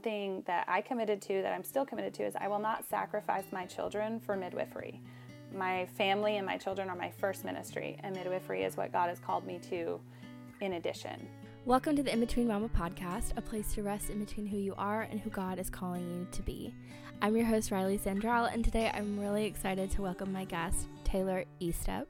thing that I committed to, that I'm still committed to, is I will not sacrifice my children for midwifery. My family and my children are my first ministry, and midwifery is what God has called me to in addition. Welcome to the In Between Mama podcast, a place to rest in between who you are and who God is calling you to be. I'm your host, Riley Sandral, and today I'm really excited to welcome my guest, Taylore Estep.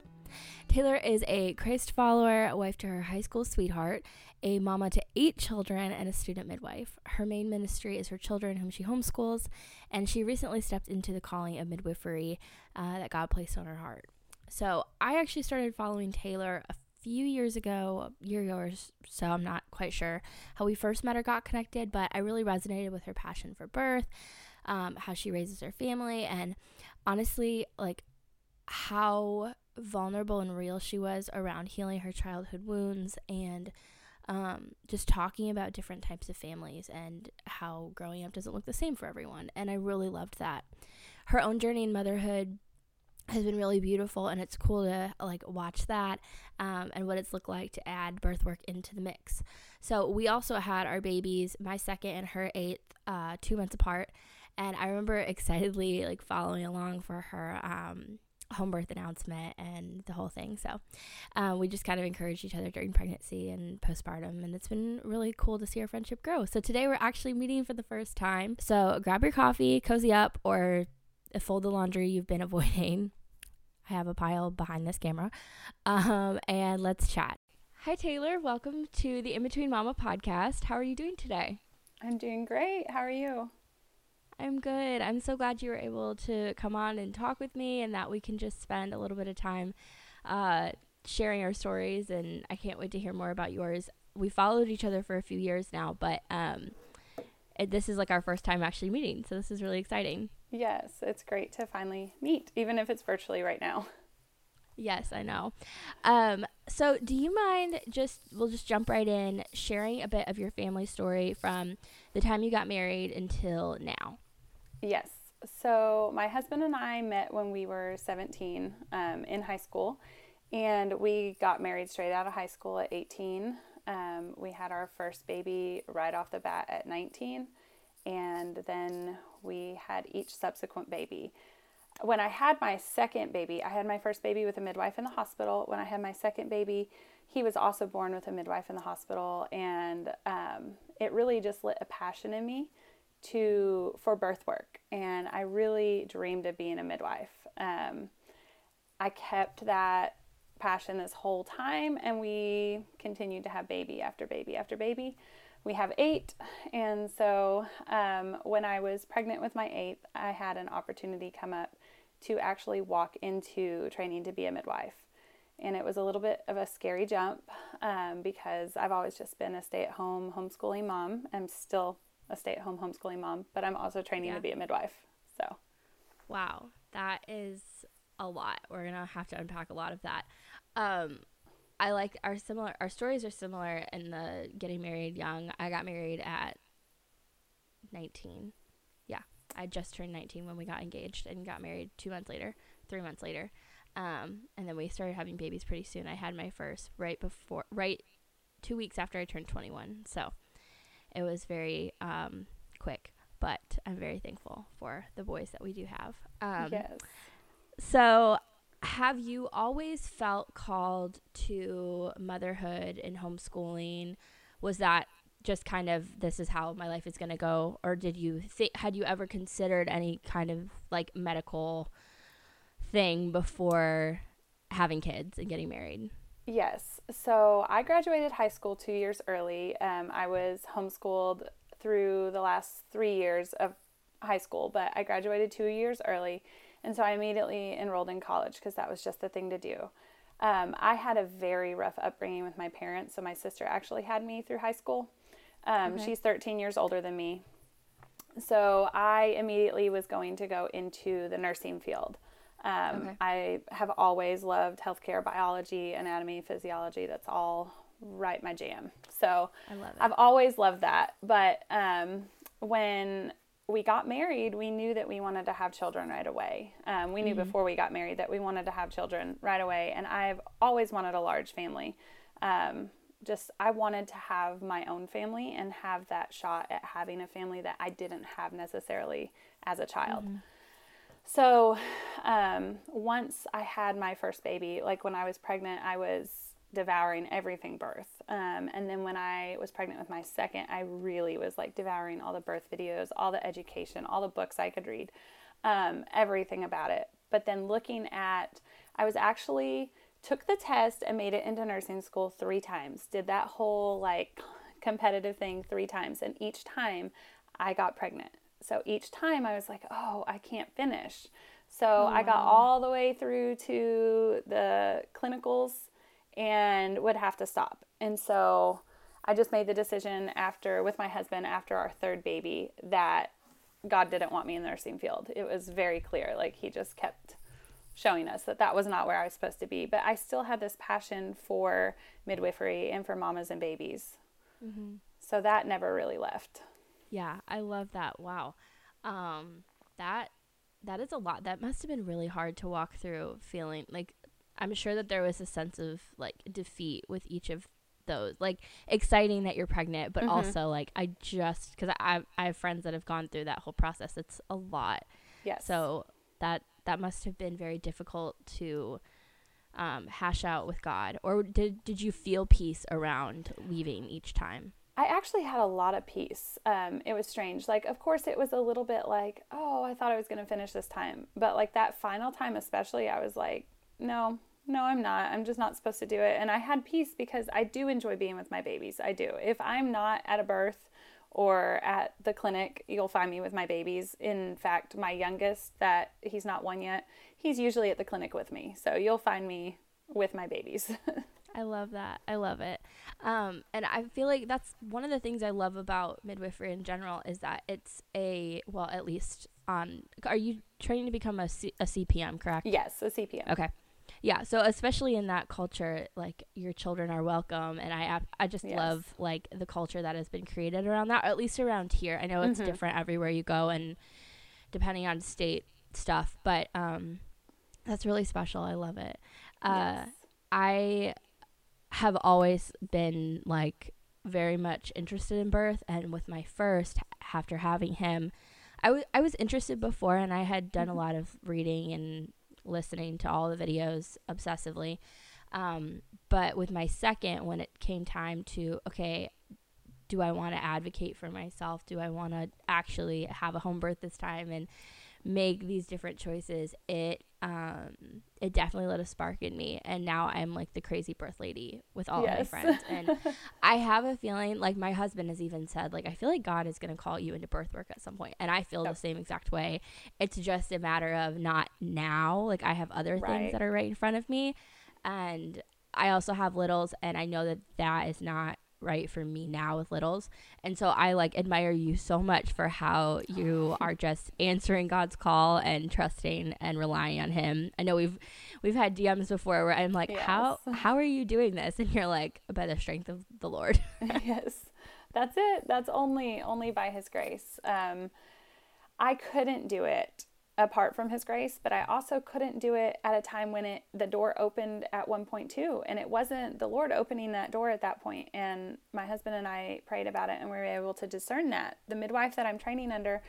Taylore is a Christ follower, a wife to her high school sweetheart, a mama to eight children, and a student midwife. Her main ministry is her children, whom she homeschools, and she recently stepped into the calling of midwifery uh, that God placed on her heart. So I actually started following Taylore a few years ago, year ago or so, I'm not quite sure how we first met or got connected, but I really resonated with her passion for birth, um, how she raises her family, and honestly, like how vulnerable and real she was around healing her childhood wounds and um, just talking about different types of families and how growing up doesn't look the same for everyone. And I really loved that. Her own journey in motherhood has been really beautiful and it's cool to like watch that um, and what it's looked like to add birth work into the mix so we also had our babies my second and her eighth uh, two months apart and i remember excitedly like following along for her um, home birth announcement and the whole thing. So um, we just kind of encouraged each other during pregnancy and postpartum, and it's been really cool to see our friendship grow. So today we're actually meeting for the first time. So grab your coffee, cozy up, or fold the laundry you've been avoiding. I have a pile behind this camera, um, and let's chat. Hi, Taylore. Welcome to the In Between Mama podcast. How are you doing today? I'm doing great. How are you? I'm good. I'm so glad you were able to come on and talk with me and that we can just spend a little bit of time uh, sharing our stories. And I can't wait to hear more about yours. We followed each other for a few years now, but um, it, this is like our first time actually meeting. So this is really exciting. Yes, it's great to finally meet, even if it's virtually right now. Yes, I know. Um, so, do you mind just, we'll just jump right in, sharing a bit of your family story from the time you got married until now? Yes. So my husband and I met when we were 17 um, in high school, and we got married straight out of high school at 18. Um, we had our first baby right off the bat at 19, and then we had each subsequent baby. When I had my second baby, I had my first baby with a midwife in the hospital. When I had my second baby, he was also born with a midwife in the hospital, and um, it really just lit a passion in me to for birth work, and I really dreamed of being a midwife. Um, I kept that passion this whole time, and we continued to have baby after baby after baby. We have eight, and so um, when I was pregnant with my eighth, I had an opportunity come up to actually walk into training to be a midwife. And it was a little bit of a scary jump um, because I've always just been a stay at home homeschooling mom. I'm still a stay at home homeschooling mom, but I'm also training yeah. to be a midwife. So, wow, that is a lot. We're going to have to unpack a lot of that. Um, I like our similar, our stories are similar in the getting married young. I got married at 19. Yeah, I just turned 19 when we got engaged and got married two months later, three months later. Um, and then we started having babies pretty soon. I had my first right before, right two weeks after I turned 21. So, it was very um, quick, but I'm very thankful for the boys that we do have. Um, yes. So, have you always felt called to motherhood and homeschooling? Was that just kind of this is how my life is going to go or did you think had you ever considered any kind of like medical thing before having kids and getting married? Yes. So I graduated high school two years early. Um, I was homeschooled through the last three years of high school, but I graduated two years early. And so I immediately enrolled in college because that was just the thing to do. Um, I had a very rough upbringing with my parents. So my sister actually had me through high school. Um, okay. She's 13 years older than me. So I immediately was going to go into the nursing field. Um, okay. I have always loved healthcare, biology, anatomy, physiology. That's all right my jam. So I love it. I've always loved that. But um, when we got married, we knew that we wanted to have children right away. Um, we knew mm-hmm. before we got married that we wanted to have children right away. And I've always wanted a large family. Um, just I wanted to have my own family and have that shot at having a family that I didn't have necessarily as a child. Mm-hmm. So, um, once I had my first baby, like when I was pregnant, I was devouring everything birth. Um, and then when I was pregnant with my second, I really was like devouring all the birth videos, all the education, all the books I could read, um, everything about it. But then looking at, I was actually took the test and made it into nursing school three times. Did that whole like competitive thing three times. And each time I got pregnant. So each time I was like, oh, I can't finish. So oh, I got all the way through to the clinicals and would have to stop. And so I just made the decision after, with my husband, after our third baby, that God didn't want me in the nursing field. It was very clear. Like he just kept showing us that that was not where I was supposed to be. But I still had this passion for midwifery and for mamas and babies. Mm-hmm. So that never really left. Yeah, I love that. Wow. Um, that that is a lot. That must have been really hard to walk through feeling like I'm sure that there was a sense of like defeat with each of those. Like exciting that you're pregnant, but mm-hmm. also like I just cuz I I have friends that have gone through that whole process. It's a lot. Yes. So that that must have been very difficult to um, hash out with God, or did did you feel peace around leaving each time? I actually had a lot of peace. Um, it was strange. Like, of course, it was a little bit like, oh, I thought I was going to finish this time, but like that final time, especially, I was like, no, no, I'm not. I'm just not supposed to do it. And I had peace because I do enjoy being with my babies. I do. If I'm not at a birth or at the clinic, you'll find me with my babies. In fact, my youngest, that he's not one yet, he's usually at the clinic with me. So you'll find me with my babies. I love that. I love it. Um, and I feel like that's one of the things I love about midwifery in general is that it's a, well, at least on, are you training to become a, C- a CPM, correct? Yes, a CPM. Okay yeah so especially in that culture like your children are welcome and i i just yes. love like the culture that has been created around that at least around here i know it's mm-hmm. different everywhere you go and depending on state stuff but um that's really special i love it uh yes. i have always been like very much interested in birth and with my first after having him I, w- I was interested before and i had done mm-hmm. a lot of reading and listening to all the videos obsessively. Um, but with my second, when it came time to, okay, do I want to advocate for myself? Do I want to actually have a home birth this time and make these different choices? It um, it definitely lit a spark in me, and now I'm like the crazy birth lady with all yes. of my friends. And I have a feeling, like my husband has even said, like I feel like God is going to call you into birth work at some point, and I feel yep. the same exact way. It's just a matter of not now. Like I have other right. things that are right in front of me, and I also have littles, and I know that that is not right for me now with littles. And so I like admire you so much for how you are just answering God's call and trusting and relying on him. I know we've we've had DMs before where I'm like, yes. "How how are you doing this?" and you're like, "By the strength of the Lord." yes. That's it. That's only only by his grace. Um I couldn't do it apart from his grace, but I also couldn't do it at a time when it the door opened at 1.2 and it wasn't the Lord opening that door at that point and my husband and I prayed about it and we were able to discern that. The midwife that I'm training under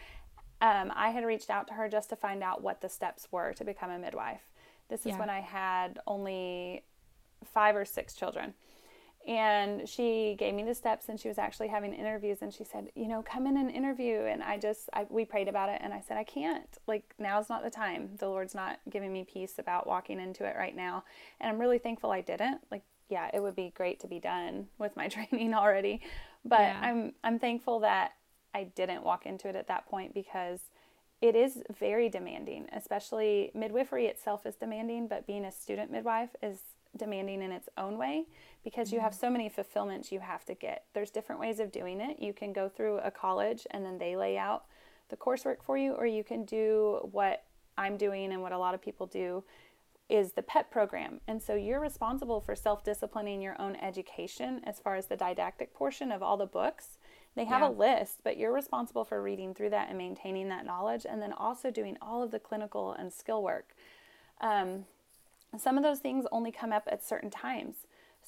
um, I had reached out to her just to find out what the steps were to become a midwife. This is yeah. when I had only five or six children and she gave me the steps and she was actually having interviews and she said you know come in and interview. And i just I, we prayed about it and i said i can't. Like now's not the time. The lord's not giving me peace about walking into it right now. And i'm really thankful i didn't. Like yeah it would be great to be done with my training already. But yeah. i'm i'm thankful that i didn't walk into it at that point because it is very demanding especially midwifery itself is demanding but being a student midwife is demanding in its own way because you have mm-hmm. so many fulfillments you have to get. There's different ways of doing it. You can go through a college and then they lay out the coursework for you, or you can do what I'm doing and what a lot of people do is the PEP program. And so you're responsible for self disciplining your own education as far as the didactic portion of all the books. They have yeah. a list, but you're responsible for reading through that and maintaining that knowledge, and then also doing all of the clinical and skill work. Um, some of those things only come up at certain times.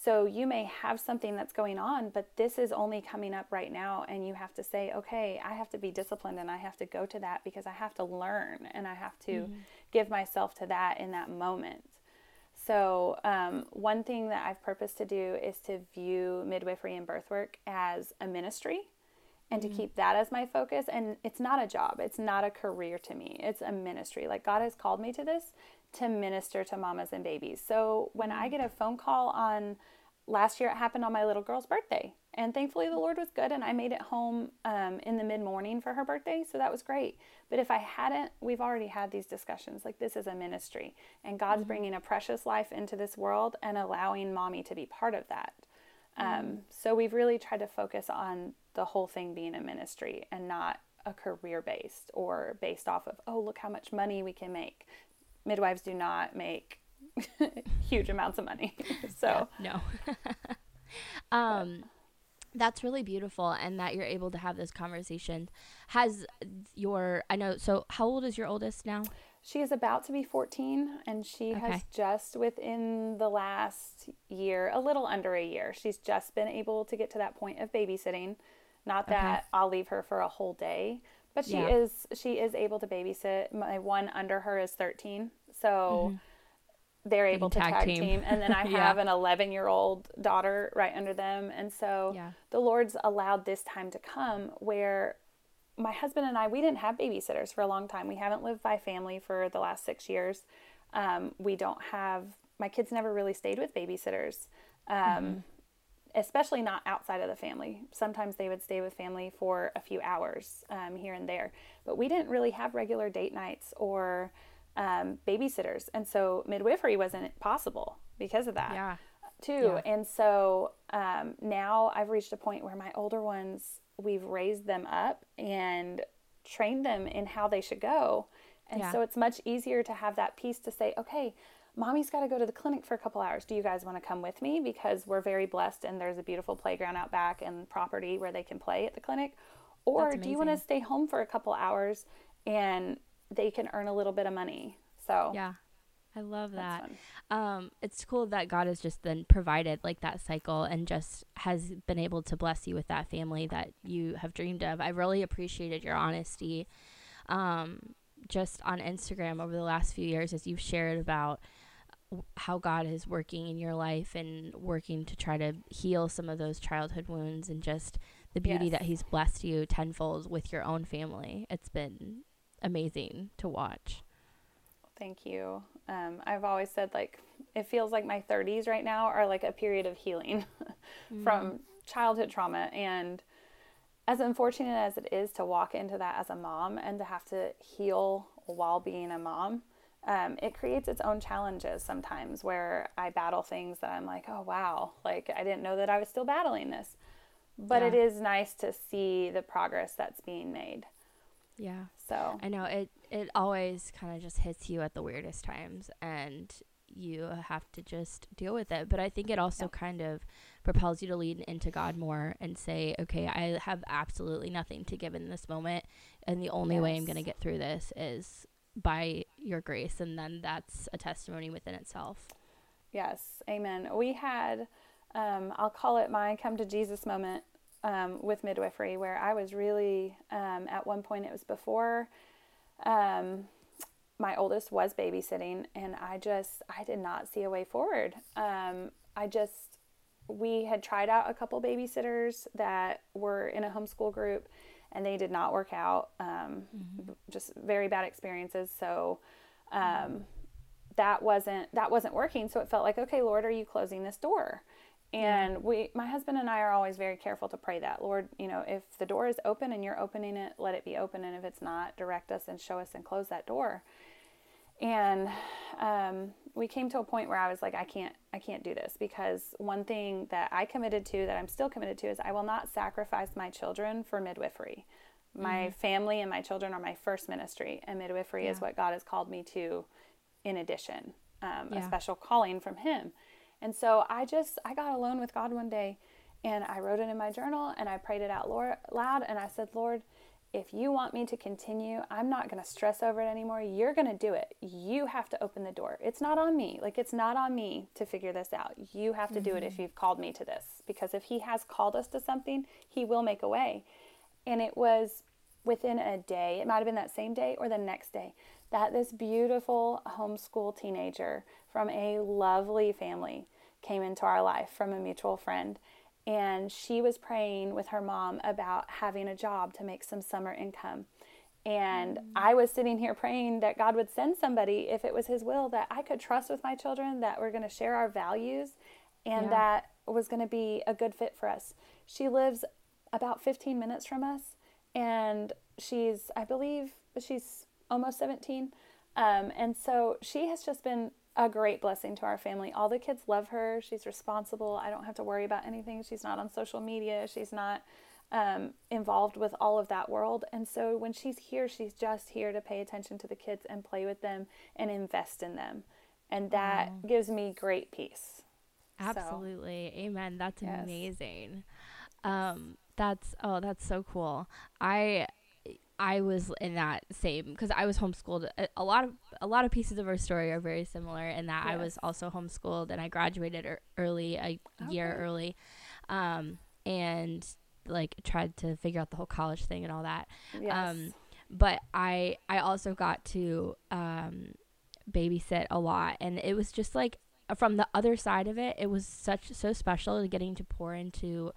So you may have something that's going on, but this is only coming up right now. And you have to say, okay, I have to be disciplined and I have to go to that because I have to learn and I have to mm-hmm. give myself to that in that moment. So, um, one thing that I've purposed to do is to view midwifery and birth work as a ministry and mm-hmm. to keep that as my focus. And it's not a job, it's not a career to me, it's a ministry. Like God has called me to this to minister to mamas and babies. So when I mm-hmm. get a phone call on last year, it happened on my little girl's birthday. And thankfully, the Lord was good, and I made it home um, in the mid morning for her birthday. So that was great. But if I hadn't, we've already had these discussions. Like, this is a ministry, and God's mm-hmm. bringing a precious life into this world and allowing mommy to be part of that. Um, mm-hmm. Um, so we've really tried to focus on the whole thing being a ministry and not a career based or based off of, oh, look how much money we can make. Midwives do not make huge amounts of money. so, yeah, no. um, that's really beautiful and that you're able to have this conversation. Has your, I know, so how old is your oldest now? She is about to be 14 and she okay. has just within the last year, a little under a year, she's just been able to get to that point of babysitting. Not that okay. I'll leave her for a whole day, but she yeah. is she is able to babysit. My one under her is 13. So mm-hmm. they're able to tag, tag team. team. And then I yeah. have an 11 year old daughter right under them. And so yeah. the Lord's allowed this time to come where my husband and I, we didn't have babysitters for a long time. We haven't lived by family for the last six years. Um, we don't have, my kids never really stayed with babysitters. Um, mm-hmm especially not outside of the family. Sometimes they would stay with family for a few hours um, here and there, but we didn't really have regular date nights or um, babysitters, and so midwifery wasn't possible because of that. Yeah. Too, yeah. and so um, now I've reached a point where my older ones, we've raised them up and trained them in how they should go, and yeah. so it's much easier to have that piece to say, okay, mommy's got to go to the clinic for a couple hours. Do you guys want to come with me? Because we're very blessed and there's a beautiful playground out back and property where they can play at the clinic. Or do you want to stay home for a couple hours and they can earn a little bit of money? So, yeah. I love that. Um, it's cool that God has just then provided like that cycle and just has been able to bless you with that family that you have dreamed of. I really appreciated your honesty um, just on Instagram over the last few years as you've shared about how God is working in your life and working to try to heal some of those childhood wounds and just the beauty yes. that He's blessed you tenfold with your own family. It's been amazing to watch. Thank you. Um, I've always said, like, it feels like my 30s right now are like a period of healing mm-hmm. from childhood trauma. And as unfortunate as it is to walk into that as a mom and to have to heal while being a mom, um, it creates its own challenges sometimes where I battle things that I'm like, oh, wow, like I didn't know that I was still battling this. But yeah. it is nice to see the progress that's being made. Yeah. So I know it, it always kind of just hits you at the weirdest times and you have to just deal with it. But I think it also yeah. kind of propels you to lean into God more and say, okay, I have absolutely nothing to give in this moment. And the only yes. way I'm going to get through this is by your grace and then that's a testimony within itself yes amen we had um, i'll call it my come to jesus moment um, with midwifery where i was really um, at one point it was before um, my oldest was babysitting and i just i did not see a way forward um, i just we had tried out a couple babysitters that were in a homeschool group and they did not work out. Um, mm-hmm. Just very bad experiences. So um, that wasn't that wasn't working. So it felt like, okay, Lord, are you closing this door? And we, my husband and I, are always very careful to pray that, Lord, you know, if the door is open and you're opening it, let it be open, and if it's not, direct us and show us and close that door. And um, we came to a point where I was like, I can't, I can't do this because one thing that I committed to, that I'm still committed to, is I will not sacrifice my children for midwifery. My mm-hmm. family and my children are my first ministry, and midwifery yeah. is what God has called me to. In addition, um, yeah. a special calling from Him, and so I just, I got alone with God one day, and I wrote it in my journal, and I prayed it out loud, and I said, Lord, if you want me to continue, I'm not going to stress over it anymore. You're going to do it. You have to open the door. It's not on me. Like, it's not on me to figure this out. You have to mm-hmm. do it if mm-hmm. you've called me to this. Because if He has called us to something, He will make a way. And it was within a day, it might have been that same day or the next day, that this beautiful homeschool teenager from a lovely family came into our life from a mutual friend and she was praying with her mom about having a job to make some summer income. And mm-hmm. I was sitting here praying that God would send somebody, if it was His will, that I could trust with my children, that we're going to share our values, and yeah. that was going to be a good fit for us. She lives about 15 minutes from us, and she's, I believe, she's almost 17. Um, and so she has just been a great blessing to our family. All the kids love her. She's responsible. I don't have to worry about anything. She's not on social media. She's not um, involved with all of that world. And so when she's here, she's just here to pay attention to the kids and play with them and invest in them. And that wow. gives me great peace. Absolutely. So, Amen. That's yes. amazing. Um, that's oh, that's so cool. I I was in that same because I was homeschooled. A, a, lot of a lot of pieces of our story are very similar in that yes. I was also homeschooled and I graduated er- early, a okay. year early, um, and like tried to figure out the whole college thing and all that. Yes. Um, but I I also got to um, babysit a lot, and it was just like from the other side of it, it was such so special getting to pour into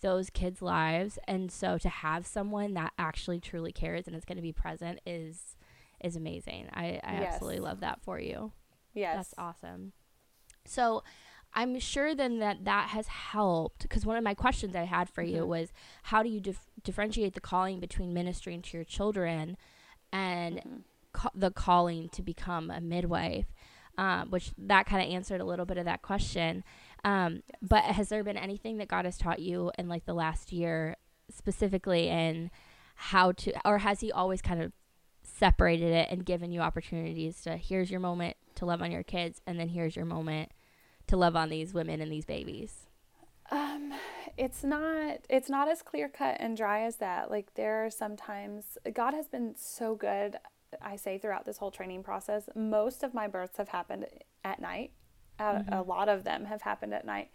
those kids' lives. And so to have someone that actually truly cares and is going to be present is is amazing. I, I yes. absolutely love that for you. Yes. That's awesome. So I'm sure then that that has helped because one of my questions I had for mm-hmm. you was how do you dif- differentiate the calling between ministering to your children and mm-hmm. ca- the calling to become a midwife? Um, which that kind of answered a little bit of that question. Um, but has there been anything that God has taught you in like the last year specifically in how to, or has He always kind of separated it and given you opportunities to here's your moment to love on your kids, and then here's your moment to love on these women and these babies? Um, it's not it's not as clear cut and dry as that. Like there are sometimes God has been so good. I say throughout this whole training process, most of my births have happened at night mm-hmm. a lot of them have happened at night.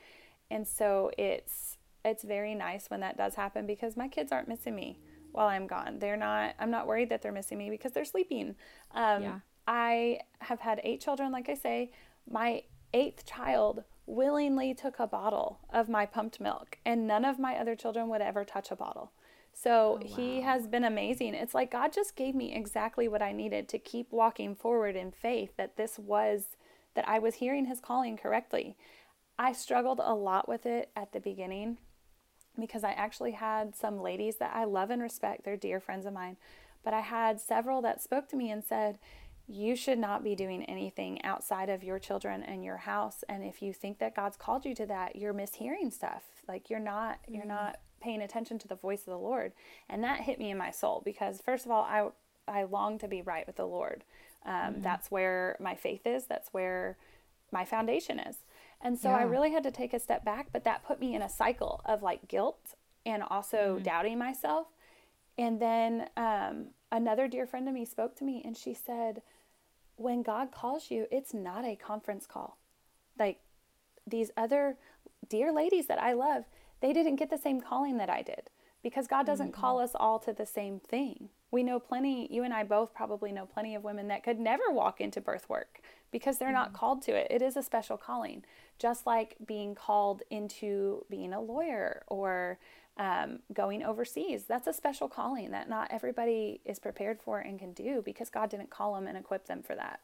And so it's it's very nice when that does happen because my kids aren't missing me while I'm gone. They're not I'm not worried that they're missing me because they're sleeping. Um, yeah. I have had eight children, like I say. My eighth child willingly took a bottle of my pumped milk, and none of my other children would ever touch a bottle. So oh, wow. he has been amazing. It's like God just gave me exactly what I needed to keep walking forward in faith that this was that I was hearing his calling correctly. I struggled a lot with it at the beginning because I actually had some ladies that I love and respect, they're dear friends of mine, but I had several that spoke to me and said, you should not be doing anything outside of your children and your house. And if you think that God's called you to that you're mishearing stuff. Like you're not mm-hmm. you're not paying attention to the voice of the Lord. And that hit me in my soul because first of all I I long to be right with the Lord um, mm-hmm. That's where my faith is. That's where my foundation is. And so yeah. I really had to take a step back, but that put me in a cycle of like guilt and also mm-hmm. doubting myself. And then um, another dear friend of me spoke to me and she said, When God calls you, it's not a conference call. Like these other dear ladies that I love, they didn't get the same calling that I did because God doesn't mm-hmm. call us all to the same thing. We know plenty, you and I both probably know plenty of women that could never walk into birth work because they're not called to it. It is a special calling, just like being called into being a lawyer or um, going overseas. That's a special calling that not everybody is prepared for and can do because God didn't call them and equip them for that.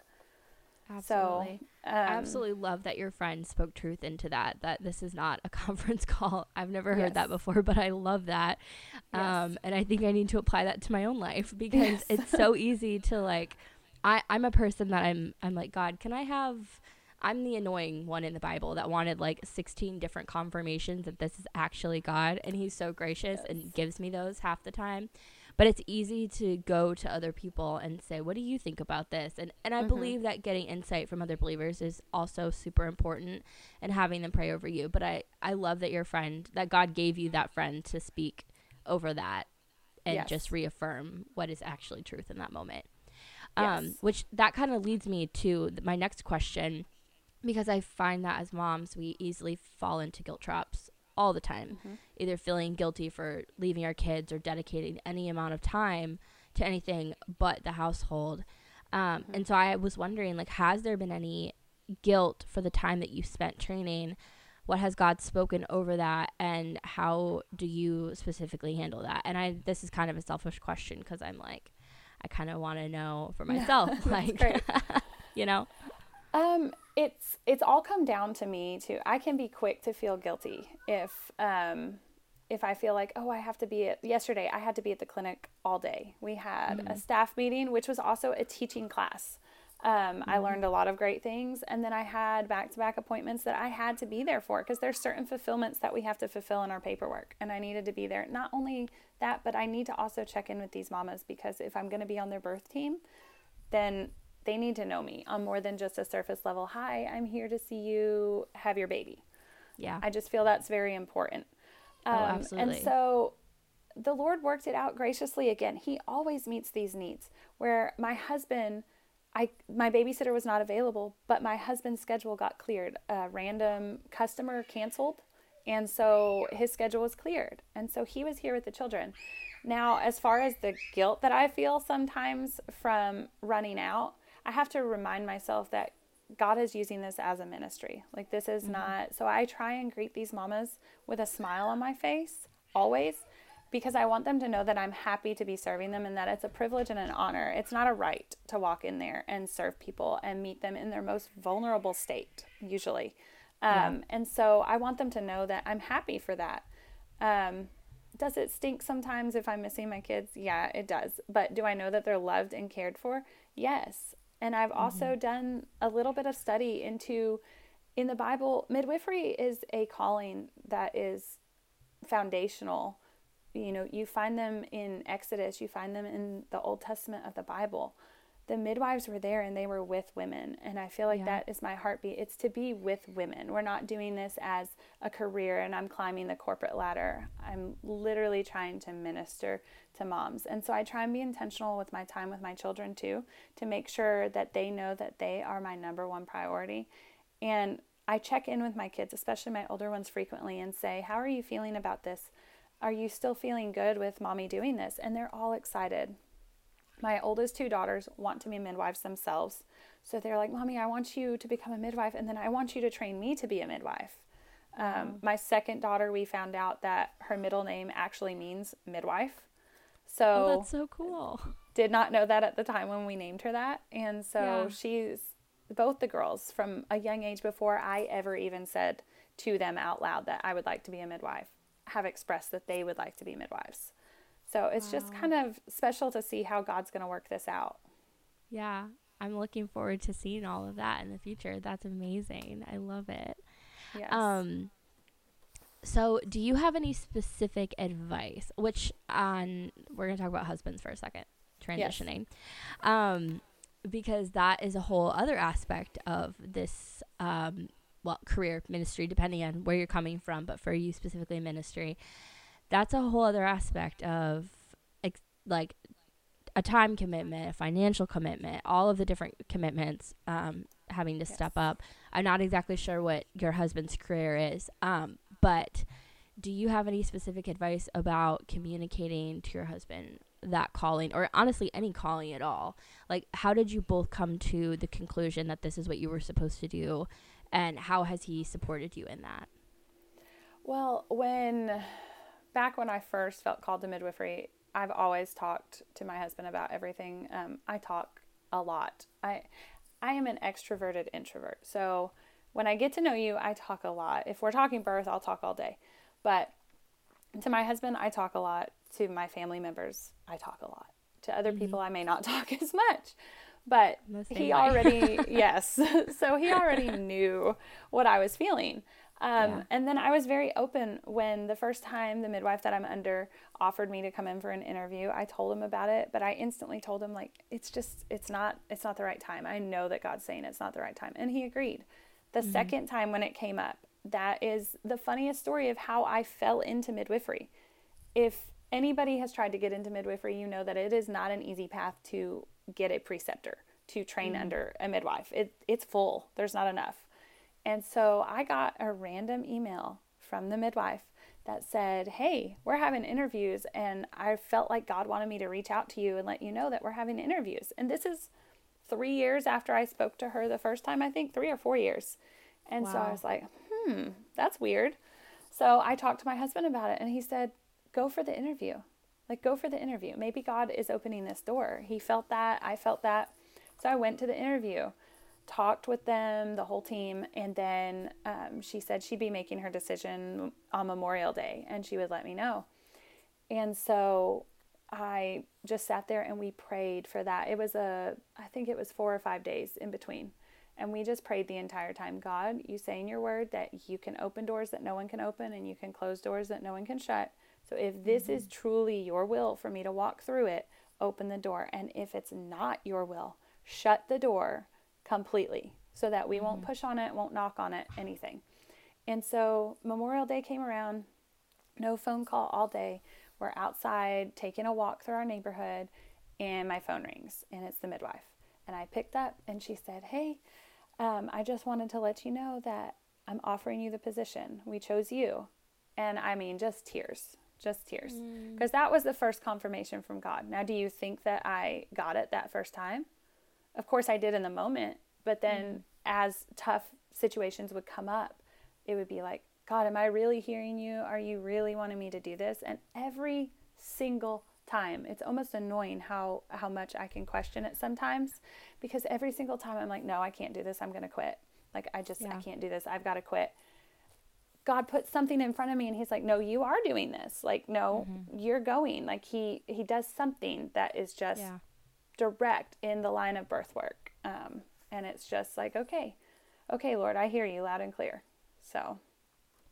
Absolutely. So, um, I absolutely love that your friend spoke truth into that, that this is not a conference call. I've never heard yes. that before, but I love that. Yes. Um, and I think I need to apply that to my own life because yes. it's so easy to like, I, I'm a person that I'm, I'm like, God, can I have, I'm the annoying one in the Bible that wanted like 16 different confirmations that this is actually God. And he's so gracious and gives me those half the time but it's easy to go to other people and say what do you think about this and and i mm-hmm. believe that getting insight from other believers is also super important and having them pray over you but i i love that your friend that god gave you that friend to speak over that and Yes. just reaffirm what is actually truth in that moment. Yes. Um, which that kind of leads me to th- my next question because I find that as moms, we easily fall into guilt traps all the time, Mhm. either feeling guilty for leaving our kids or dedicating any amount of time to anything but the household. Um, Mhm. And so I was wondering, like, has there been any guilt for the time that you spent training? What has God spoken over that, and how do you specifically handle that? And I, this is kind of a selfish question because I'm like, I kind of want to know for myself, like, you know, Um, it's it's all come down to me too. I can be quick to feel guilty if um if I feel like, oh, I have to be at yesterday, I had to be at the clinic all day. We had a staff meeting, which was also a teaching class. Um, I learned a lot of great things, and then I had back-to-back appointments that I had to be there for because there's certain fulfillments that we have to fulfill in our paperwork, and I needed to be there. Not only that, but I need to also check in with these mamas because if I'm going to be on their birth team, then they need to know me on more than just a surface level. Hi, I'm here to see you have your baby. yeah, I just feel that's very important. Oh, Um, absolutely. And so the Lord worked it out graciously again. He always meets these needs. Where my husband, I my babysitter was not available, but my husband's schedule got cleared. A random customer canceled, and so his schedule was cleared, and so he was here with the children. Now, as far as the guilt that I feel sometimes from running out, I have to remind myself that God is using this as a ministry. Like this is not so I try and greet these mamas with a smile on my face always because I want them to know that I'm happy to be serving them and that it's a privilege and an honor. It's not a right to walk in there and serve people and meet them in their most vulnerable state usually. Um, and so I want them to know that I'm happy for that. Um, does it stink sometimes if I'm missing my kids? Yeah, it does. But do I know that they're loved and cared for? Yes. And I've mm-hmm. also done a little bit of study into in the Bible, midwifery is a calling that is foundational. You know, you find them in Exodus, you find them in the Old Testament of the Bible. The midwives were there and they were with women. And I feel like Yeah. that is my heartbeat. It's to be with women. We're not doing this as a career and I'm climbing the corporate ladder. I'm literally trying to minister to moms. And so I try and be intentional with my time with my children too, to make sure that they know that they are my number one priority. And I check in with my kids, especially my older ones, frequently and say, How are you feeling about this? Are you still feeling good with mommy doing this? And they're all excited. My oldest two daughters want to be midwives themselves. So they're like, Mommy, I want you to become a midwife, and then I want you to train me to be a midwife. Um, my second daughter, we found out that her middle name actually means midwife. So oh, that's so cool. did not know that at the time when we named her that. And so Yeah. she's both the girls from a young age before I ever even said to them out loud that I would like to be a midwife have expressed that they would like to be midwives. So it's just kind of special to see how God's going to work this out. Yeah, I'm looking forward to seeing all of that in the future. That's amazing. I love it. Yes. Um so do you have any specific advice which on we're going to talk about husbands for a second Yes. transitioning. Um because that is a whole other aspect of this um well career ministry depending on where you're coming from but for you specifically ministry that's a whole other aspect of ex- like a time commitment, a financial commitment, all of the different commitments um, having to step up. I'm not exactly sure what your husband's career is, um, but do you have any specific advice about communicating to your husband that calling, or honestly, any calling at all? Like, how did you both come to the conclusion that this is what you were supposed to do, and how has he supported you in that? Well, when back when I first felt called to midwifery, I've always talked to my husband about everything. Um, I talk a lot. I I am an extroverted introvert. So when I get to know you, I talk a lot. If we're talking birth, I'll talk all day. But to my husband, I talk a lot. To my family members, I talk a lot. To other people, I may not talk as much. But he way. already, yes. so he already knew what I was feeling. Um, Yeah. And then I was very open when the first time the midwife that I'm under offered me to come in for an interview. I told him about it, but I instantly told him like it's just it's not it's not the right time. I know that God's saying it's not the right time, and he agreed. The second time when it came up, that is the funniest story of how I fell into midwifery. If anybody has tried to get into midwifery, you know that it is not an easy path to get a preceptor to train mm-hmm. under a midwife. It, it's full, there's not enough. And so I got a random email from the midwife that said, Hey, we're having interviews, and I felt like God wanted me to reach out to you and let you know that we're having interviews. And this is three years after I spoke to her the first time, I think, three or four years. And wow. so I was like, Hmm, that's weird. So I talked to my husband about it, and he said, Go for the interview. Like, go for the interview. Maybe God is opening this door. He felt that. I felt that. So I went to the interview talked with them, the whole team, and then um, she said she'd be making her decision on Memorial Day and she would let me know. And so I just sat there and we prayed for that. It was a, I think it was four or five days in between. And we just prayed the entire time God, you say in your word that you can open doors that no one can open and you can close doors that no one can shut. So if this mm-hmm. is truly your will for me to walk through it, open the door. And if it's not your will, shut the door completely so that we mm-hmm. won't push on it, won't knock on it, anything. And so Memorial Day came around, no phone call all day. We're outside taking a walk through our neighborhood, and my phone rings, and it's the midwife. And I picked up, and she said, Hey, um, I just wanted to let you know that I'm offering you the position. We chose you. And I mean, just tears, just tears. Because mm. that was the first confirmation from God. Now, do you think that I got it that first time? Of course I did in the moment, but then mm-hmm. as tough situations would come up, it would be like, God, am I really hearing you? Are you really wanting me to do this? And every single time, it's almost annoying how how much I can question it sometimes because every single time I'm like, no, I can't do this. I'm going to quit. Like I just yeah. I can't do this. I've got to quit. God put something in front of me and he's like, "No, you are doing this. Like, no, mm-hmm. you're going." Like he he does something that is just yeah direct in the line of birth work. Um, and it's just like, okay, okay, Lord, I hear you loud and clear. So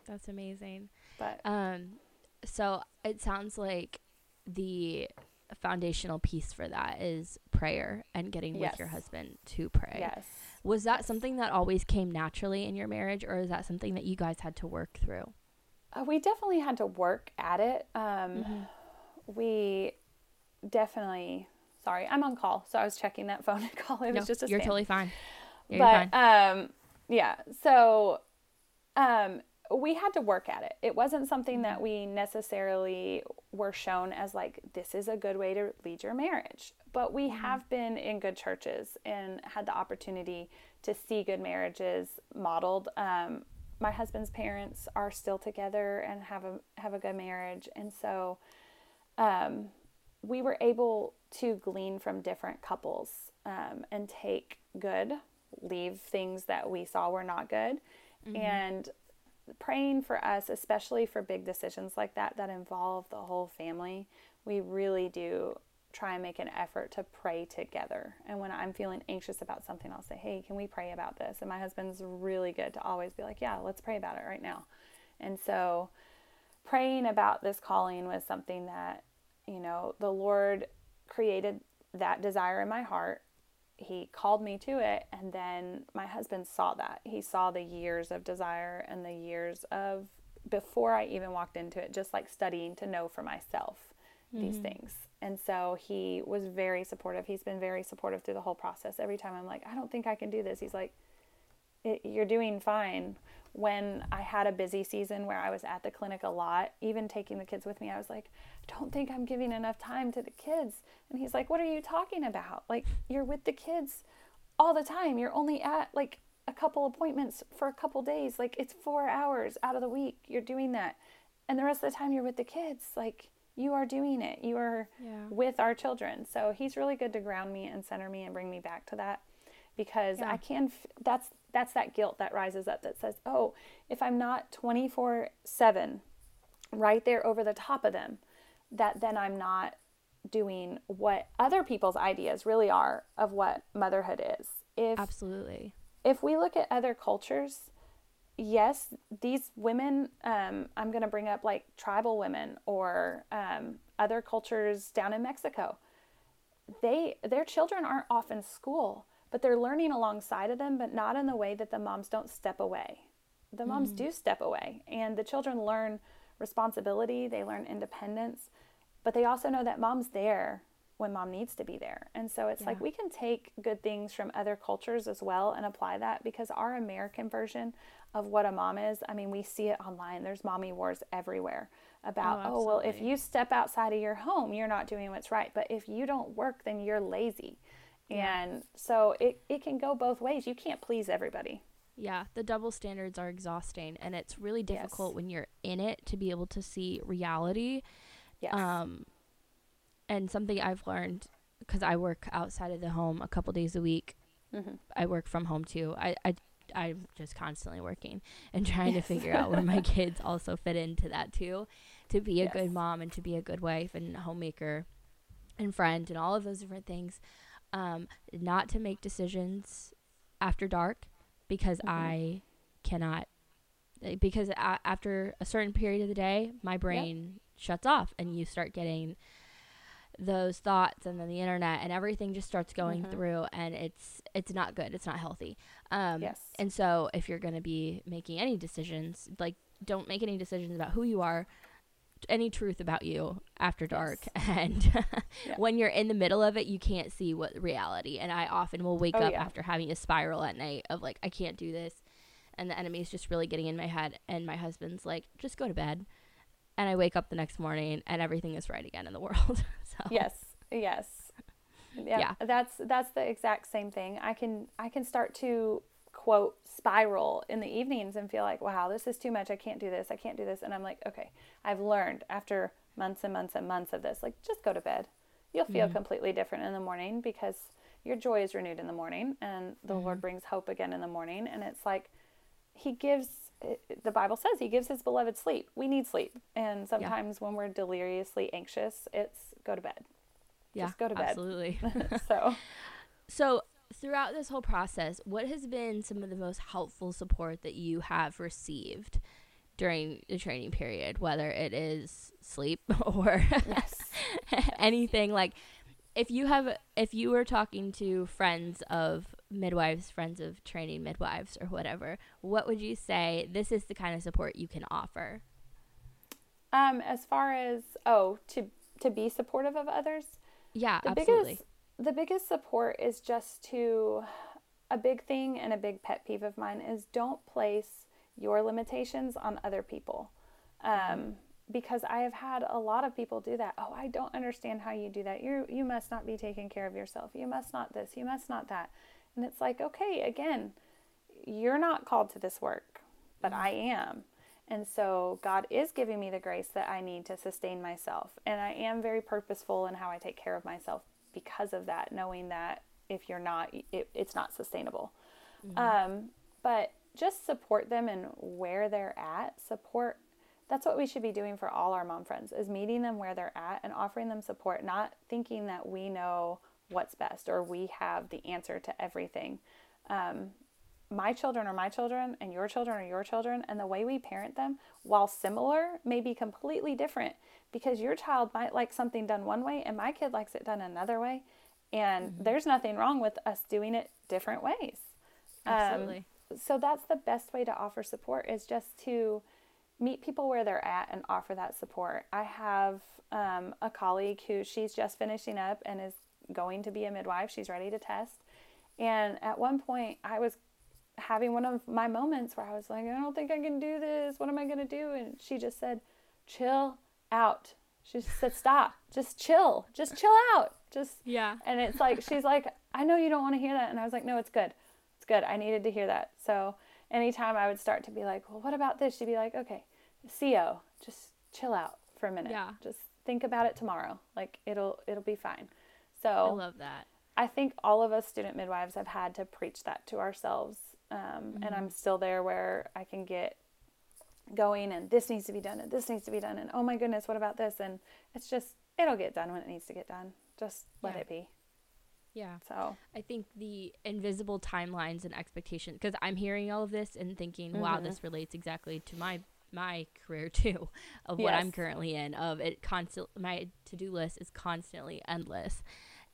that's amazing. But um, so it sounds like the foundational piece for that is prayer and getting yes. with your husband to pray. Yes. Was that something that always came naturally in your marriage, or is that something that you guys had to work through? Uh, we definitely had to work at it. Um, mm-hmm. We definitely Sorry, I'm on call, so I was checking that phone and call. It was no, just a You're totally fine. Yeah, but fine. um, yeah. So, um, we had to work at it. It wasn't something that we necessarily were shown as like this is a good way to lead your marriage. But we mm-hmm. have been in good churches and had the opportunity to see good marriages modeled. Um, my husband's parents are still together and have a have a good marriage, and so um, we were able to glean from different couples um, and take good, leave things that we saw were not good, mm-hmm. and praying for us, especially for big decisions like that that involve the whole family. We really do try and make an effort to pray together. And when I'm feeling anxious about something, I'll say, Hey, can we pray about this? And my husband's really good to always be like, Yeah, let's pray about it right now. And so praying about this calling was something that you know, the Lord created that desire in my heart. He called me to it, and then my husband saw that. He saw the years of desire and the years of before I even walked into it, just like studying to know for myself mm-hmm. these things. And so he was very supportive. He's been very supportive through the whole process. Every time I'm like, I don't think I can do this, he's like, You're doing fine when I had a busy season where I was at the clinic a lot, even taking the kids with me, I was like, don't think I'm giving enough time to the kids. And he's like, What are you talking about? Like, you're with the kids all the time. You're only at like a couple appointments for a couple days. Like, it's four hours out of the week. You're doing that. And the rest of the time, you're with the kids. Like, you are doing it. You are yeah. with our children. So he's really good to ground me and center me and bring me back to that because yeah. I can, that's that's that guilt that rises up that says, oh, if I'm not 24 7 right there over the top of them, that then I'm not doing what other people's ideas really are of what motherhood is. If, Absolutely. If we look at other cultures, yes, these women, um, I'm going to bring up like tribal women or um, other cultures down in Mexico. They their children aren't off in school but they're learning alongside of them, but not in the way that the moms don't step away. The moms mm. do step away, and the children learn responsibility, they learn independence. But they also know that mom's there when mom needs to be there. And so it's yeah. like we can take good things from other cultures as well and apply that because our American version of what a mom is, I mean, we see it online. There's mommy wars everywhere about, oh, oh, well, if you step outside of your home, you're not doing what's right. But if you don't work, then you're lazy. Yeah. And so it, it can go both ways. You can't please everybody. Yeah, the double standards are exhausting and it's really difficult yes. when you're in it to be able to see reality. Yes. Um and something I've learned because I work outside of the home a couple days a week. Mm-hmm. I work from home too. I, I I'm just constantly working and trying yes. to figure out where my kids also fit into that too, to be a yes. good mom and to be a good wife and homemaker and friend and all of those different things. Um, not to make decisions after dark because mm-hmm. I cannot because a- after a certain period of the day my brain. Shuts off and you start getting those thoughts and then the internet and everything just starts going mm-hmm. through and it's it's not good it's not healthy um yes. and so if you're going to be making any decisions like don't make any decisions about who you are any truth about you after dark yes. and yeah. when you're in the middle of it you can't see what reality and i often will wake oh, up yeah. after having a spiral at night of like i can't do this and the enemy is just really getting in my head and my husband's like just go to bed and I wake up the next morning and everything is right again in the world. so Yes. Yes. Yeah, yeah. That's that's the exact same thing. I can I can start to quote spiral in the evenings and feel like, wow, this is too much. I can't do this. I can't do this. And I'm like, okay, I've learned after months and months and months of this, like just go to bed. You'll feel mm-hmm. completely different in the morning because your joy is renewed in the morning and the mm-hmm. Lord brings hope again in the morning. And it's like he gives the Bible says he gives his beloved sleep. We need sleep. And sometimes yeah. when we're deliriously anxious, it's go to bed. Yeah. Just go to bed. Absolutely. so So throughout this whole process, what has been some of the most helpful support that you have received during the training period, whether it is sleep or anything like if you have if you were talking to friends of midwives, friends of training midwives, or whatever, what would you say this is the kind of support you can offer? Um, as far as oh, to to be supportive of others. Yeah, the absolutely. Biggest, the biggest support is just to a big thing and a big pet peeve of mine is don't place your limitations on other people. Um, because I have had a lot of people do that. Oh, I don't understand how you do that. You you must not be taking care of yourself. You must not this. You must not that. And it's like, okay, again, you're not called to this work, but mm-hmm. I am. And so God is giving me the grace that I need to sustain myself. And I am very purposeful in how I take care of myself because of that, knowing that if you're not, it, it's not sustainable. Mm-hmm. Um, but just support them and where they're at. Support. That's what we should be doing for all our mom friends is meeting them where they're at and offering them support, not thinking that we know what's best or we have the answer to everything. Um, my children are my children and your children are your children and the way we parent them while similar may be completely different because your child might like something done one way and my kid likes it done another way and mm-hmm. there's nothing wrong with us doing it different ways absolutely um, so that's the best way to offer support is just to meet people where they're at and offer that support i have um, a colleague who she's just finishing up and is going to be a midwife. She's ready to test. And at one point, I was having one of my moments where I was like, I don't think I can do this. What am I going to do? And she just said, chill out. She just said, stop. Just chill. Just chill out. Just, yeah. And it's like, she's like, I know you don't want to hear that. And I was like, no, it's good. It's good. I needed to hear that. So anytime I would start to be like, well, what about this? She'd be like, okay, CO, just chill out for a minute. Yeah. Just think about it tomorrow. Like it'll, it'll be fine. So I love that. I think all of us student midwives have had to preach that to ourselves. Um, mm-hmm. And I'm mm-hmm. still there where I can get going and this needs to be done and this needs to be done and oh my goodness, what about this? And it's just, it'll get done when it needs to get done. Just let yeah. it be. Yeah. So I think the invisible timelines and expectations, because I'm hearing all of this and thinking, mm-hmm. wow, this relates exactly to my my career too of what yes. I'm currently in of it constant my to-do list is constantly endless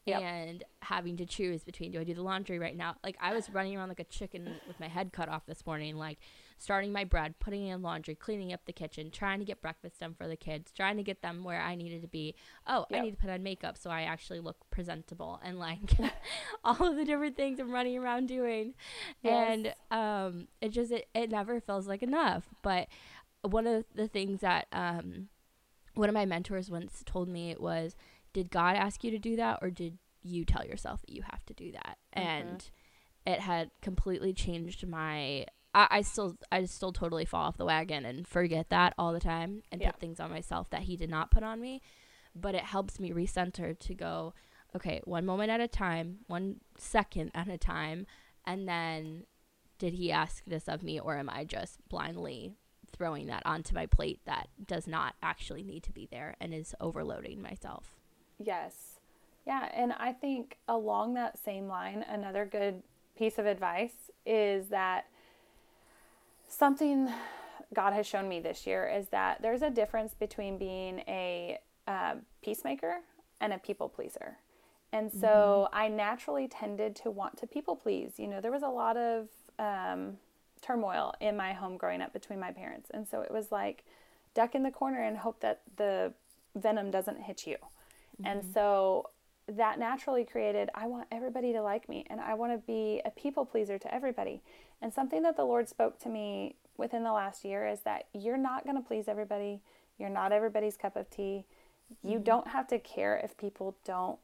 yep. and having to choose between do I do the laundry right now? Like I was running around like a chicken with my head cut off this morning, like starting my bread, putting in laundry, cleaning up the kitchen, trying to get breakfast done for the kids, trying to get them where I needed to be. Oh, yep. I need to put on makeup so I actually look presentable and like all of the different things I'm running around doing. Yes. And um it just it, it never feels like enough. But one of the things that um one of my mentors once told me it was did God ask you to do that or did you tell yourself that you have to do that? Mm-hmm. And it had completely changed my I, I still I still totally fall off the wagon and forget that all the time and yeah. put things on myself that he did not put on me. But it helps me recenter to go, okay, one moment at a time, one second at a time, and then did he ask this of me or am I just blindly throwing that onto my plate that does not actually need to be there and is overloading myself? Yes. Yeah. And I think along that same line, another good piece of advice is that something God has shown me this year is that there's a difference between being a uh, peacemaker and a people pleaser. And so mm-hmm. I naturally tended to want to people please. You know, there was a lot of um, turmoil in my home growing up between my parents. And so it was like duck in the corner and hope that the venom doesn't hit you. Mm-hmm. And so that naturally created I want everybody to like me and I want to be a people pleaser to everybody. And something that the Lord spoke to me within the last year is that you're not going to please everybody. You're not everybody's cup of tea. You mm-hmm. don't have to care if people don't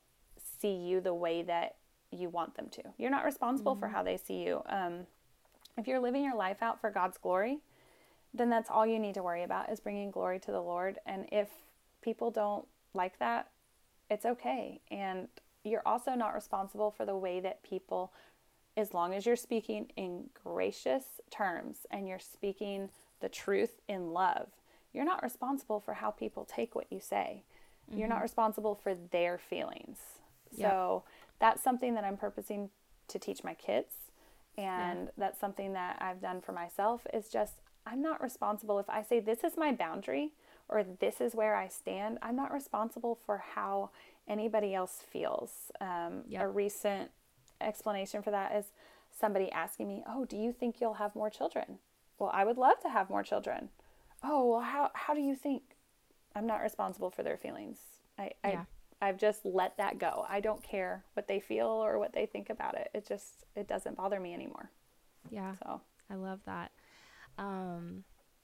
see you the way that you want them to. You're not responsible mm-hmm. for how they see you. Um, if you're living your life out for God's glory, then that's all you need to worry about is bringing glory to the Lord. And if people don't like that, it's okay. And you're also not responsible for the way that people, as long as you're speaking in gracious terms and you're speaking the truth in love, you're not responsible for how people take what you say. Mm-hmm. You're not mm-hmm. responsible for their feelings. Yep. So that's something that I'm purposing to teach my kids. And yeah. that's something that I've done for myself is just I'm not responsible if I say this is my boundary or this is where I stand. I'm not responsible for how anybody else feels. Um, yep. A recent explanation for that is somebody asking me, Oh, do you think you'll have more children? Well, I would love to have more children. Oh, well, how, how do you think? I'm not responsible for their feelings. I, yeah. I, I've just let that go. I don't care what they feel or what they think about it. It just, it doesn't bother me anymore. Yeah. So I love that. Um,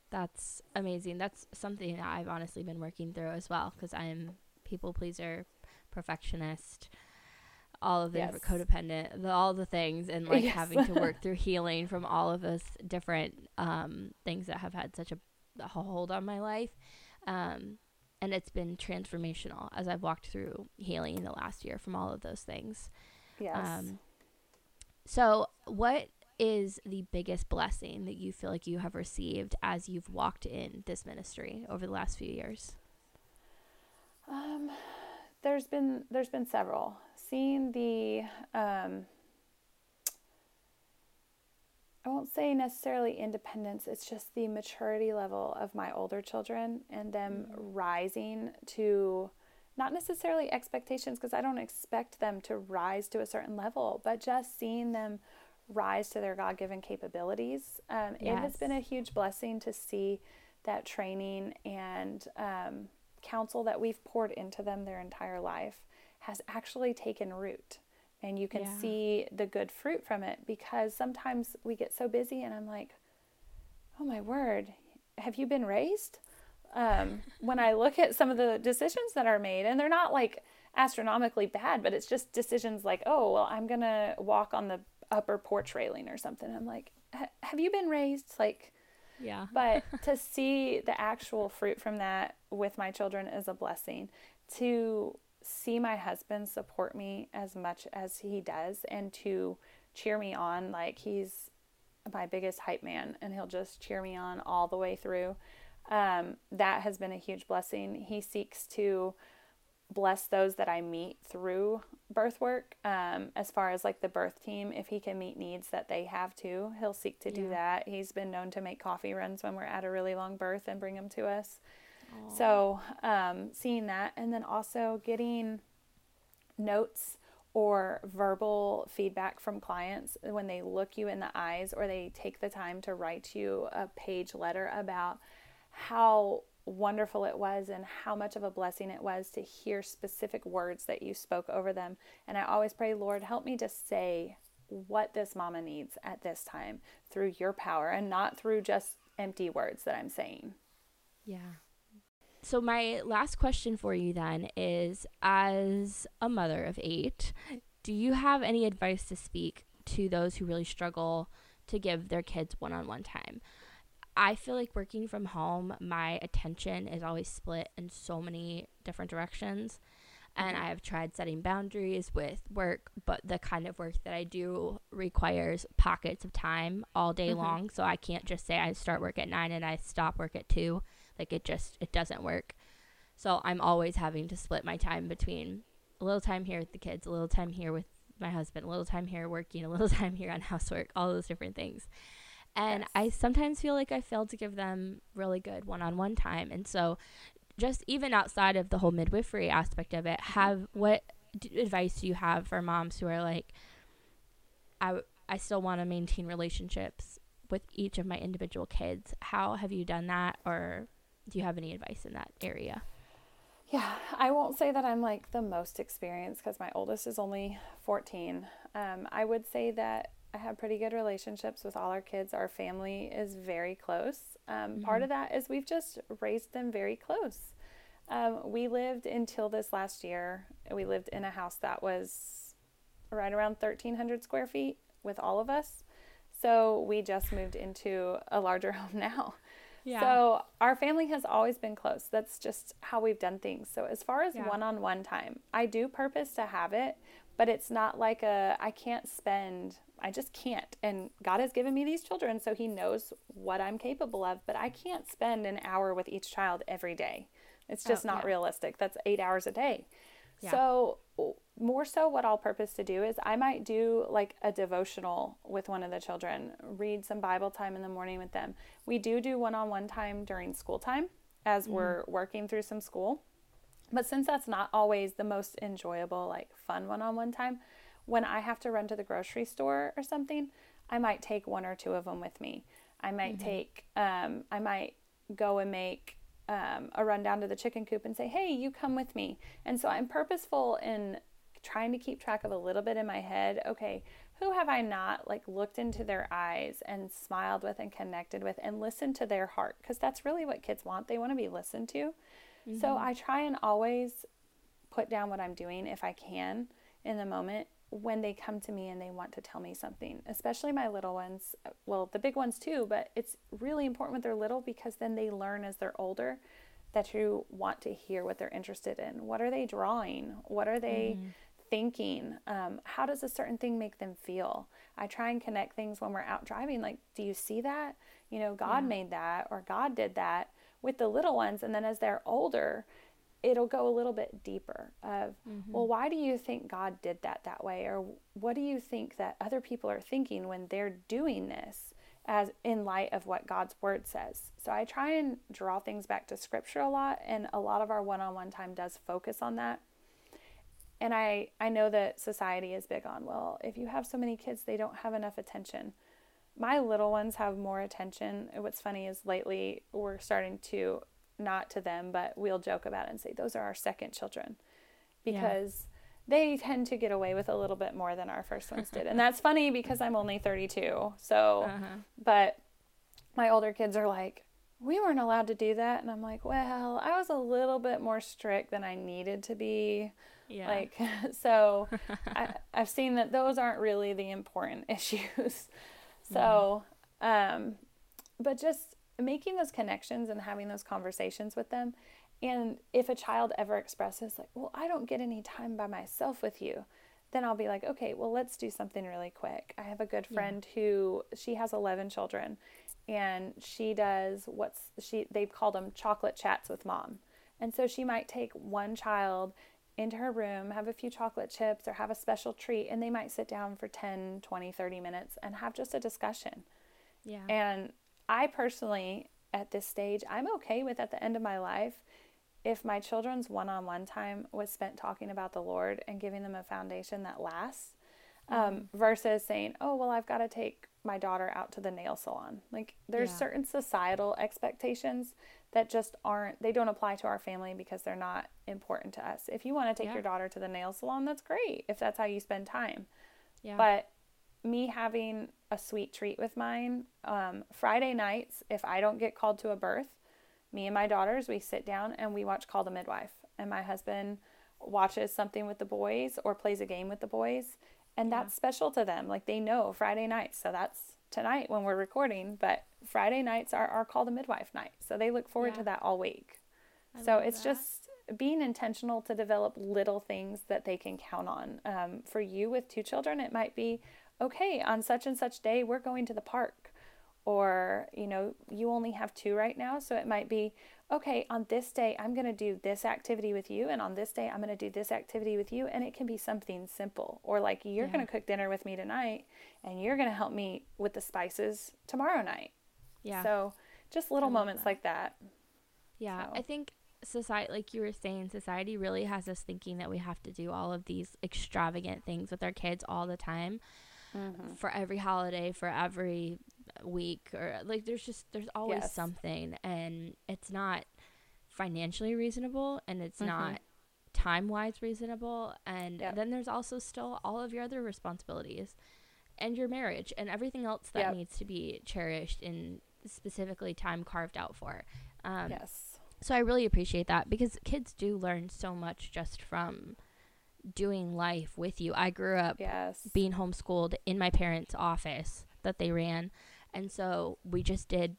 that's amazing. That's something that I've honestly been working through as well because I'm people pleaser, perfectionist, all of the yes. codependent, the, all the things, and like yes. having to work through healing from all of those different um, things that have had such a, a hold on my life. Um, and it's been transformational as I've walked through healing in the last year from all of those things. Yes. Um, so, what is the biggest blessing that you feel like you have received as you've walked in this ministry over the last few years? Um, there's been there's been several. Seeing the um, I won't say necessarily independence, it's just the maturity level of my older children and them mm-hmm. rising to not necessarily expectations because I don't expect them to rise to a certain level, but just seeing them rise to their God given capabilities. Um, yes. It has been a huge blessing to see that training and um, counsel that we've poured into them their entire life has actually taken root. And you can yeah. see the good fruit from it because sometimes we get so busy, and I'm like, oh my word, have you been raised? Um, when I look at some of the decisions that are made, and they're not like astronomically bad, but it's just decisions like, oh, well, I'm going to walk on the upper porch railing or something. I'm like, have you been raised? Like, yeah. but to see the actual fruit from that with my children is a blessing. To see my husband support me as much as he does and to cheer me on, like he's my biggest hype man and he'll just cheer me on all the way through. Um, that has been a huge blessing. He seeks to bless those that I meet through birth work. Um, as far as like the birth team, if he can meet needs that they have too, he'll seek to do yeah. that. He's been known to make coffee runs when we're at a really long birth and bring them to us. So, um, seeing that, and then also getting notes or verbal feedback from clients when they look you in the eyes or they take the time to write you a page letter about how wonderful it was and how much of a blessing it was to hear specific words that you spoke over them. And I always pray, Lord, help me to say what this mama needs at this time through your power and not through just empty words that I'm saying. Yeah. So, my last question for you then is as a mother of eight, do you have any advice to speak to those who really struggle to give their kids one on one time? I feel like working from home, my attention is always split in so many different directions. And mm-hmm. I have tried setting boundaries with work, but the kind of work that I do requires pockets of time all day mm-hmm. long. So I can't just say I start work at nine and I stop work at two. Like it just, it doesn't work. So I'm always having to split my time between a little time here with the kids, a little time here with my husband, a little time here working, a little time here on housework, all those different things. And yes. I sometimes feel like I failed to give them really good one on one time. And so, just even outside of the whole midwifery aspect of it, mm-hmm. have what d- advice do you have for moms who are like, I, I still want to maintain relationships with each of my individual kids? How have you done that? Or do you have any advice in that area? Yeah, I won't say that I'm like the most experienced because my oldest is only 14. Um, I would say that I have pretty good relationships with all our kids. Our family is very close. Um, mm-hmm. Part of that is we've just raised them very close. Um, we lived until this last year, we lived in a house that was right around 1,300 square feet with all of us. So we just moved into a larger home now. Yeah. So our family has always been close. That's just how we've done things. So as far as one on one time, I do purpose to have it, but it's not like a I can't spend I just can't. And God has given me these children, so He knows what I'm capable of, but I can't spend an hour with each child every day. It's just oh, not yeah. realistic. That's eight hours a day. Yeah. So, more so, what I'll purpose to do is I might do like a devotional with one of the children, read some Bible time in the morning with them. We do do one on one time during school time as mm-hmm. we're working through some school. But since that's not always the most enjoyable, like fun one on one time, when I have to run to the grocery store or something, I might take one or two of them with me. I might mm-hmm. take, um, I might go and make um, a run down to the chicken coop and say, hey, you come with me. And so I'm purposeful in trying to keep track of a little bit in my head. Okay, who have I not like looked into their eyes and smiled with and connected with and listened to their heart? Because that's really what kids want. They want to be listened to. Mm-hmm. So I try and always put down what I'm doing if I can in the moment when they come to me and they want to tell me something, especially my little ones, well, the big ones too, but it's really important when they're little because then they learn as they're older that you want to hear what they're interested in. What are they drawing? What are they mm. Thinking? Um, how does a certain thing make them feel? I try and connect things when we're out driving. Like, do you see that? You know, God yeah. made that or God did that with the little ones. And then as they're older, it'll go a little bit deeper of mm-hmm. well why do you think god did that that way or what do you think that other people are thinking when they're doing this as in light of what god's word says so i try and draw things back to scripture a lot and a lot of our one-on-one time does focus on that and i i know that society is big on well if you have so many kids they don't have enough attention my little ones have more attention what's funny is lately we're starting to not to them, but we'll joke about it and say those are our second children because yeah. they tend to get away with a little bit more than our first ones did. and that's funny because I'm only 32. So, uh-huh. but my older kids are like, we weren't allowed to do that. And I'm like, well, I was a little bit more strict than I needed to be. Yeah. Like, so I, have seen that those aren't really the important issues. so, mm-hmm. um, but just making those connections and having those conversations with them. And if a child ever expresses, like, well, I don't get any time by myself with you, then I'll be like, okay, well, let's do something really quick. I have a good friend yeah. who she has 11 children and she does what's she they've called them chocolate chats with mom. And so she might take one child into her room, have a few chocolate chips or have a special treat and they might sit down for 10, 20, 30 minutes and have just a discussion. Yeah. And I personally, at this stage, I'm okay with at the end of my life if my children's one on one time was spent talking about the Lord and giving them a foundation that lasts, um, mm-hmm. versus saying, oh, well, I've got to take my daughter out to the nail salon. Like, there's yeah. certain societal expectations that just aren't, they don't apply to our family because they're not important to us. If you want to take yeah. your daughter to the nail salon, that's great if that's how you spend time. Yeah. But me having a sweet treat with mine, um, Friday nights, if I don't get called to a birth, me and my daughters, we sit down and we watch Call the Midwife. And my husband watches something with the boys or plays a game with the boys. And that's yeah. special to them. Like they know Friday nights. So that's tonight when we're recording. But Friday nights are, are Call the Midwife night. So they look forward yeah. to that all week. I so it's that. just being intentional to develop little things that they can count on. Um, for you with two children, it might be okay, on such and such day, we're going to the park or you know you only have two right now so it might be okay on this day i'm going to do this activity with you and on this day i'm going to do this activity with you and it can be something simple or like you're yeah. going to cook dinner with me tonight and you're going to help me with the spices tomorrow night yeah so just little moments that. like that yeah so. i think society like you were saying society really has us thinking that we have to do all of these extravagant things with our kids all the time mm-hmm. for every holiday for every week or like there's just there's always yes. something and it's not financially reasonable and it's mm-hmm. not time wise reasonable and yep. then there's also still all of your other responsibilities and your marriage and everything else that yep. needs to be cherished and specifically time carved out for um, yes so i really appreciate that because kids do learn so much just from doing life with you i grew up yes. being homeschooled in my parents office that they ran and so we just did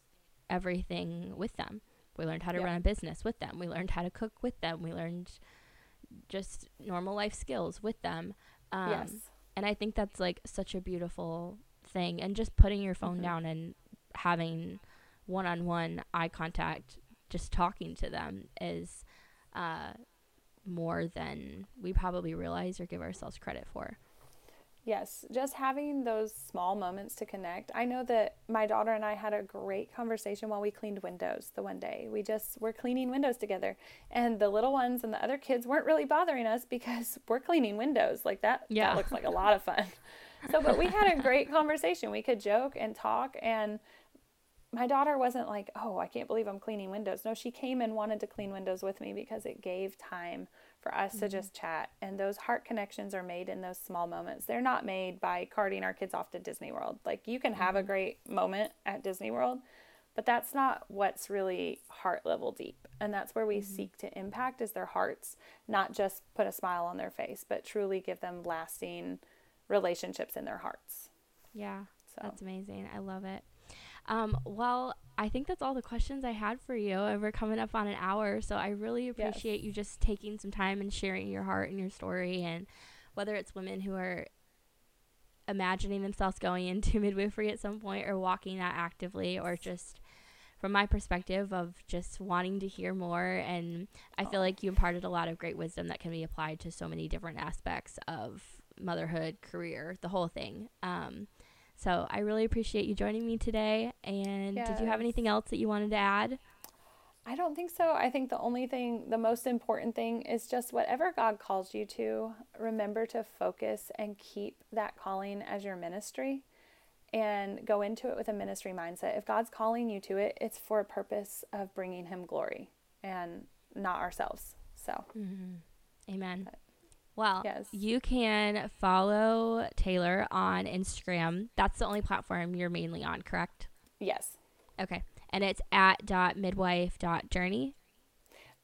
everything with them. We learned how to yeah. run a business with them. We learned how to cook with them. We learned just normal life skills with them. Um, yes. And I think that's like such a beautiful thing. And just putting your phone mm-hmm. down and having one on one eye contact, just talking to them is uh, more than we probably realize or give ourselves credit for. Yes, just having those small moments to connect. I know that my daughter and I had a great conversation while we cleaned windows the one day. We just were cleaning windows together, and the little ones and the other kids weren't really bothering us because we're cleaning windows. Like that, yeah. that looks like a lot of fun. So, but we had a great conversation. We could joke and talk, and my daughter wasn't like, "Oh, I can't believe I'm cleaning windows." No, she came and wanted to clean windows with me because it gave time for us mm-hmm. to just chat. And those heart connections are made in those small moments. They're not made by carting our kids off to Disney World. Like you can have mm-hmm. a great moment at Disney World, but that's not what's really heart level deep. And that's where we mm-hmm. seek to impact is their hearts, not just put a smile on their face, but truly give them lasting relationships in their hearts. Yeah. So that's amazing. I love it. Um, well, I think that's all the questions I had for you. We're coming up on an hour, so I really appreciate yes. you just taking some time and sharing your heart and your story. And whether it's women who are imagining themselves going into midwifery at some point or walking that actively, or just from my perspective of just wanting to hear more. And I feel like you imparted a lot of great wisdom that can be applied to so many different aspects of motherhood, career, the whole thing. Um, so I really appreciate you joining me today. And yes. did you have anything else that you wanted to add? I don't think so. I think the only thing, the most important thing is just whatever God calls you to, remember to focus and keep that calling as your ministry and go into it with a ministry mindset. If God's calling you to it, it's for a purpose of bringing Him glory and not ourselves. So, mm-hmm. amen. But, well, yes. you can follow Taylore on Instagram. That's the only platform you're mainly on, correct? Yes. Okay. And it's at dot midwife dot journey.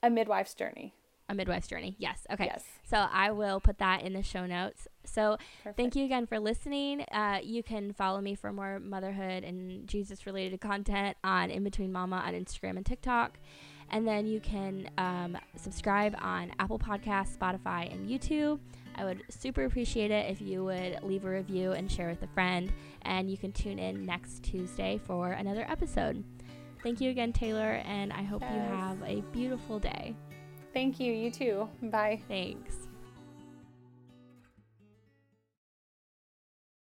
A midwife's journey. A midwife's journey. Yes. Okay. Yes. So I will put that in the show notes. So Perfect. thank you again for listening. Uh, you can follow me for more motherhood and Jesus related content on In Between Mama on Instagram and TikTok. And then you can um, subscribe on Apple Podcasts, Spotify, and YouTube. I would super appreciate it if you would leave a review and share with a friend. And you can tune in next Tuesday for another episode. Thank you again, Taylore, and I hope yes. you have a beautiful day. Thank you. You too. Bye. Thanks.